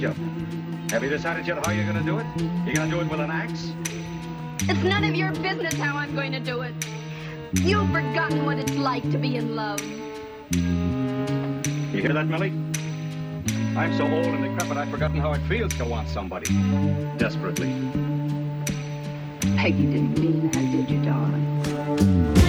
Have you decided yet how you're gonna do it? You're gonna do it with an axe? It's none of your business how I'm going to do it. You've forgotten what it's like to be in love. You hear that, Millie? I'm so old and decrepit I've forgotten how it feels to want somebody. Desperately. Peggy didn't mean that, did you, darling?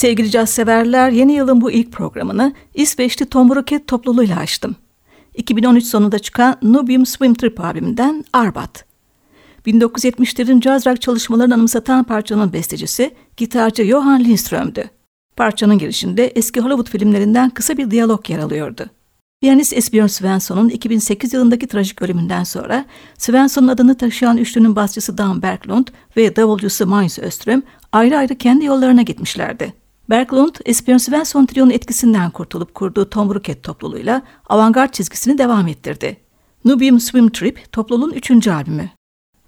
Sevgili caz severler, yeni yılın bu ilk programını İsveçli Tom Rocket topluluğuyla açtım. 2013 sonunda çıkan Nubium Swim Trip albümünden Arbat. 1970'lerin caz rock çalışmalarını anımsatan parçanın bestecisi gitarcı Johan Lindström'dü. Parçanın girişinde eski Hollywood filmlerinden kısa bir diyalog yer alıyordu. Piyanist Esbjörn Svensson'un 2008 yılındaki trajik ölümünden sonra Svensson'un adını taşıyan üçlünün basçısı Dan Berglund ve davulcusu Magnus Öström ayrı ayrı kendi yollarına gitmişlerdi. Berglund, Esbjörn Svensson trionun etkisinden kurtulup kurduğu Tom Rocket topluluğuyla avantgard çizgisini devam ettirdi. Nubium Swim Trip topluluğun üçüncü albümü.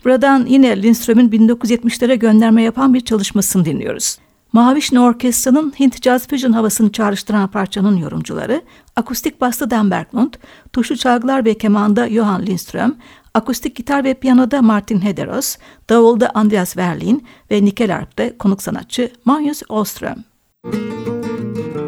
Buradan yine Lindström'ün 1970'lere gönderme yapan bir çalışmasını dinliyoruz. Mavişne Orkestra'nın Hint Jazz Fusion havasını çağrıştıran parçanın yorumcuları, akustik bastı Dan Berglund, tuşlu çalgılar ve kemanda Johan Lindström, akustik gitar ve piyanoda Martin Hederos, davulda Andreas Verlin ve nikel arp'te konuk sanatçı Magnus Música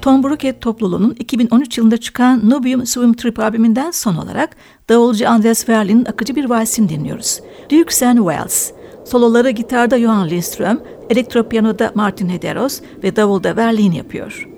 Åström. Tomburuket topluluğunun 2013 yılında çıkan Nubium Swim Trip albümünden son olarak davulcu Andreas Verlin'in akıcı bir valsini dinliyoruz. Dukes and Wells. Soloları gitarda Johan Lindström, elektropiyanoda Martin Hederos ve davulda Verlin yapıyor.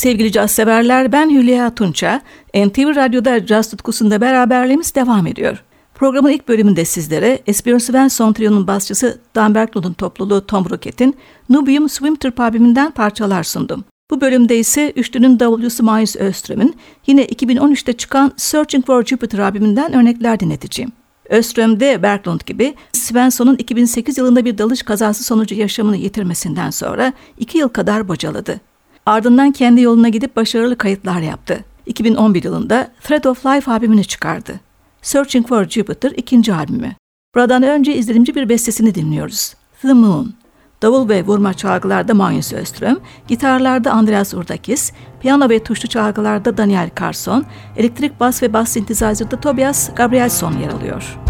Sevgili caz severler, ben Hülya Tunça. NTV Radyo'da caz tutkusunda beraberliğimiz devam ediyor. Programın ilk bölümünde sizlere Espion Svensson Trio'nun basçısı Dan Berglund'un topluluğu Tom Rocket'in Nubium Swim Trip albümünden parçalar sundum. Bu bölümde ise üçlünün davulcusu Miles Öström'ün yine 2013'te çıkan Searching for Jupiter albümünden örnekler dinleteceğim. Öström de Berglund gibi Svensson'un 2008 yılında bir dalış kazası sonucu yaşamını yitirmesinden sonra iki yıl kadar bocaladı. Ardından kendi yoluna gidip başarılı kayıtlar yaptı. 2011 yılında Thread of Life albümünü çıkardı. Searching for Jupiter ikinci albümü. Buradan önce izlenimci bir bestesini dinliyoruz. The Moon. Davul ve vurma çalgılarda Magnus Öström, gitarlarda Andreas Urdakis, piyano ve tuşlu çalgılarda Daniel Carson, elektrik bas ve bas synthesizer'da Tobias Gabrielson yer alıyor.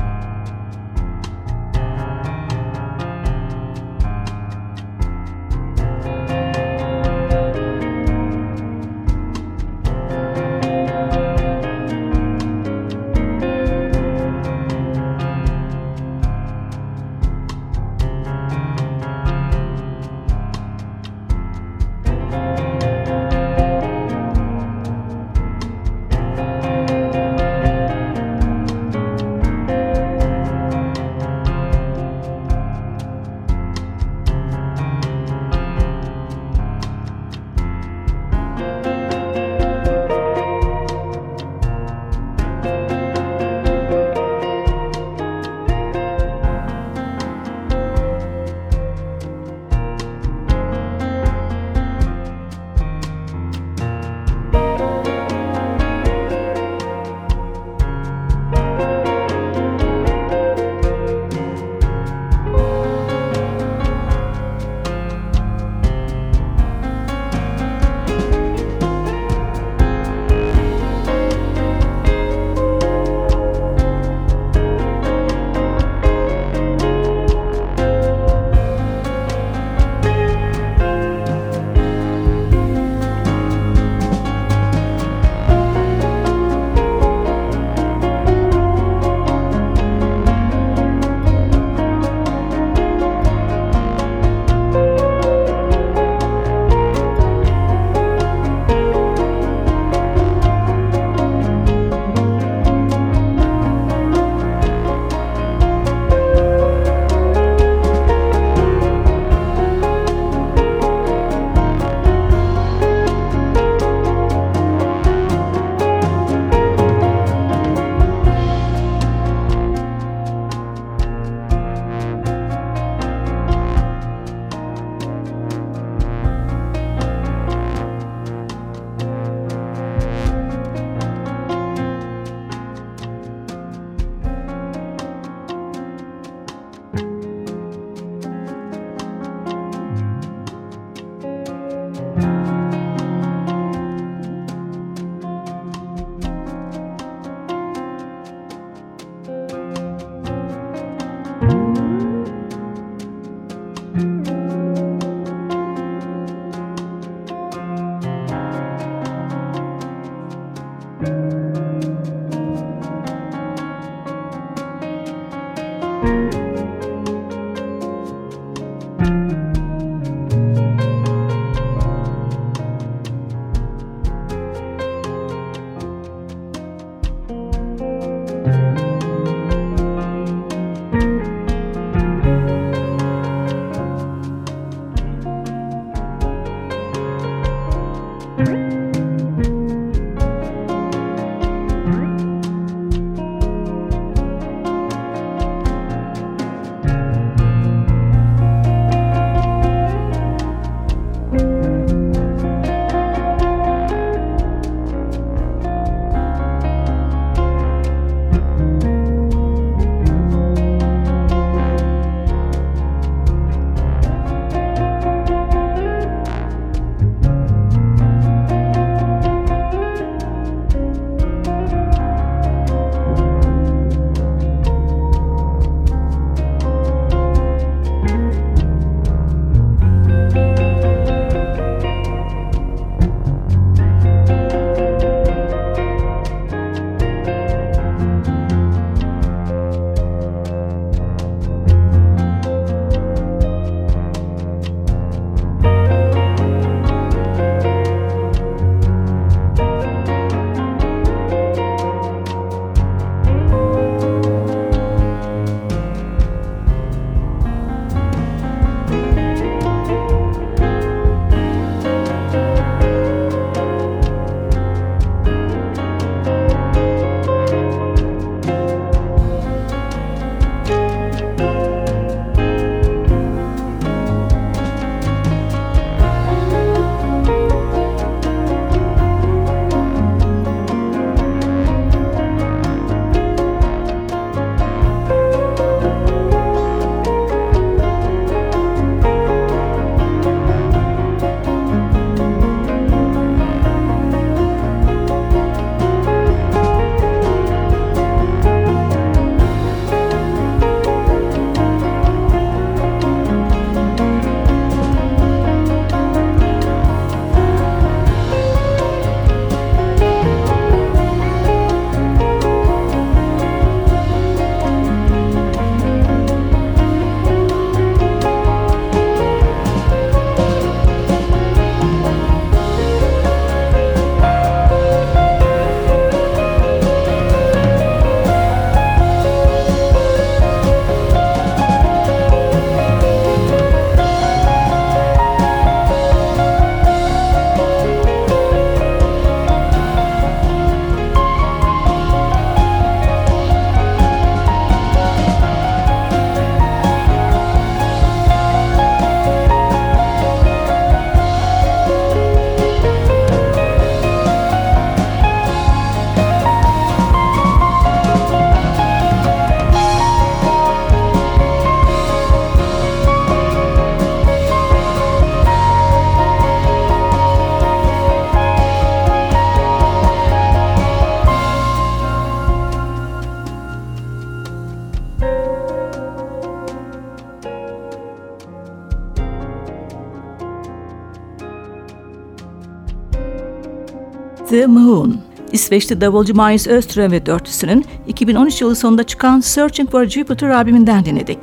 İsveçli davulcu Miles Öström ve dörtlüsünün 2013 yılı sonunda çıkan Searching for Jupiter albümünden dinledik.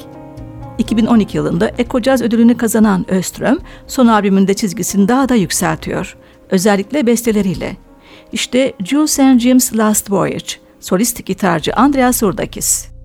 2012 yılında Eco Jazz ödülünü kazanan Öström, son albümünde çizgisini daha da yükseltiyor. Özellikle besteleriyle. İşte Jules and Jim's Last Voyage, solist gitarcı Andreas Urdakis.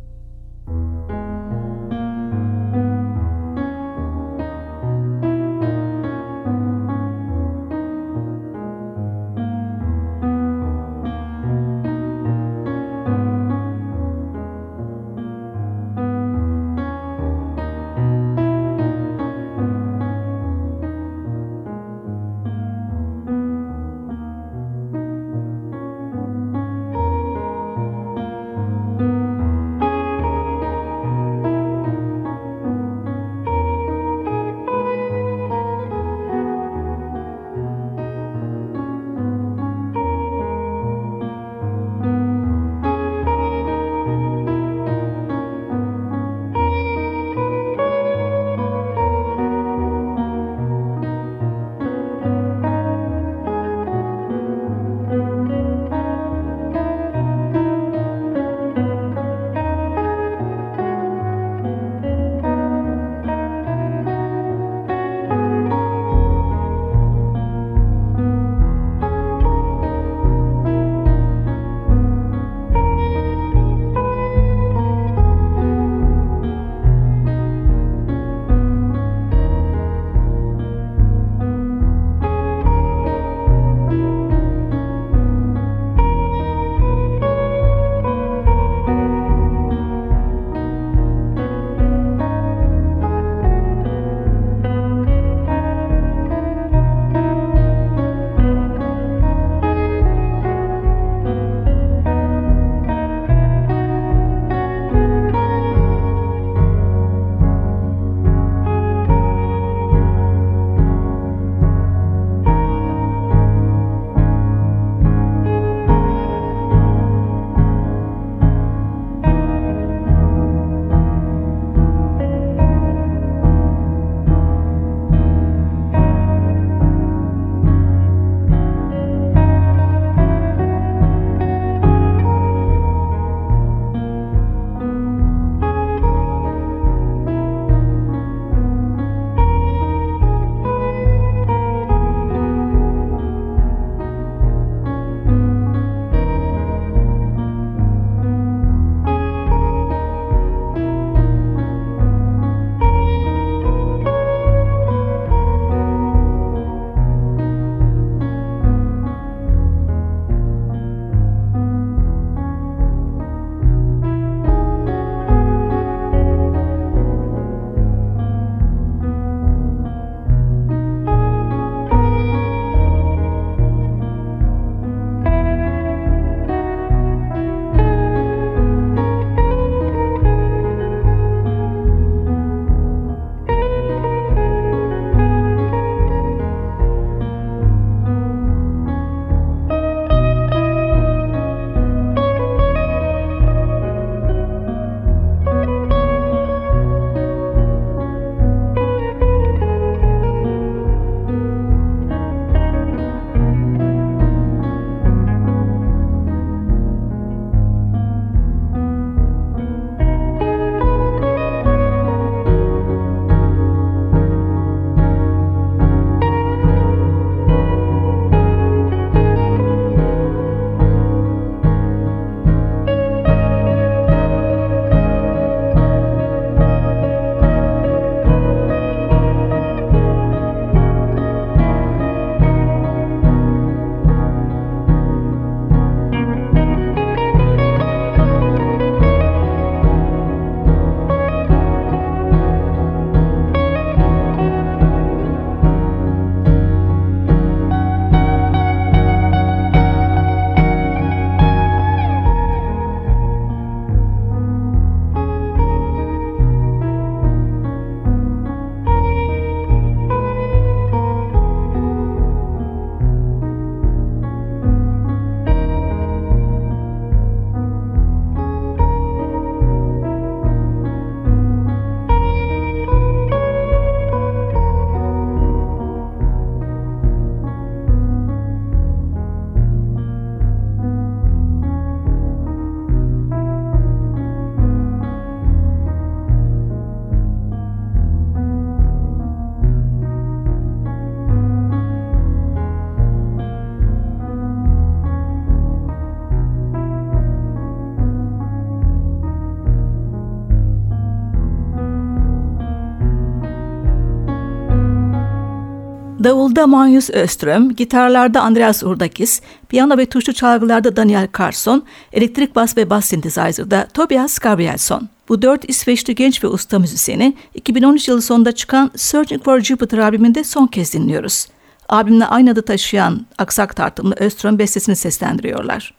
Davulda Magnus Öström, gitarlarda Andreas Urdakis, piyano ve tuşlu çalgılarda Daniel Carson, elektrik bas ve bas synthesizer'da Tobias Gabrielsson. Bu dört İsveçli genç ve usta müzisyeni 2013 yılı sonunda çıkan Searching for Jupiter albümünde son kez dinliyoruz. Albümle aynı adı taşıyan aksak tartımlı Öström bestesini seslendiriyorlar.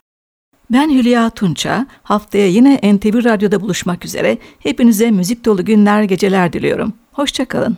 Ben Hülya Tunça. Haftaya yine NTV Radyo'da buluşmak üzere. Hepinize müzik dolu günler, geceler diliyorum. Hoşçakalın.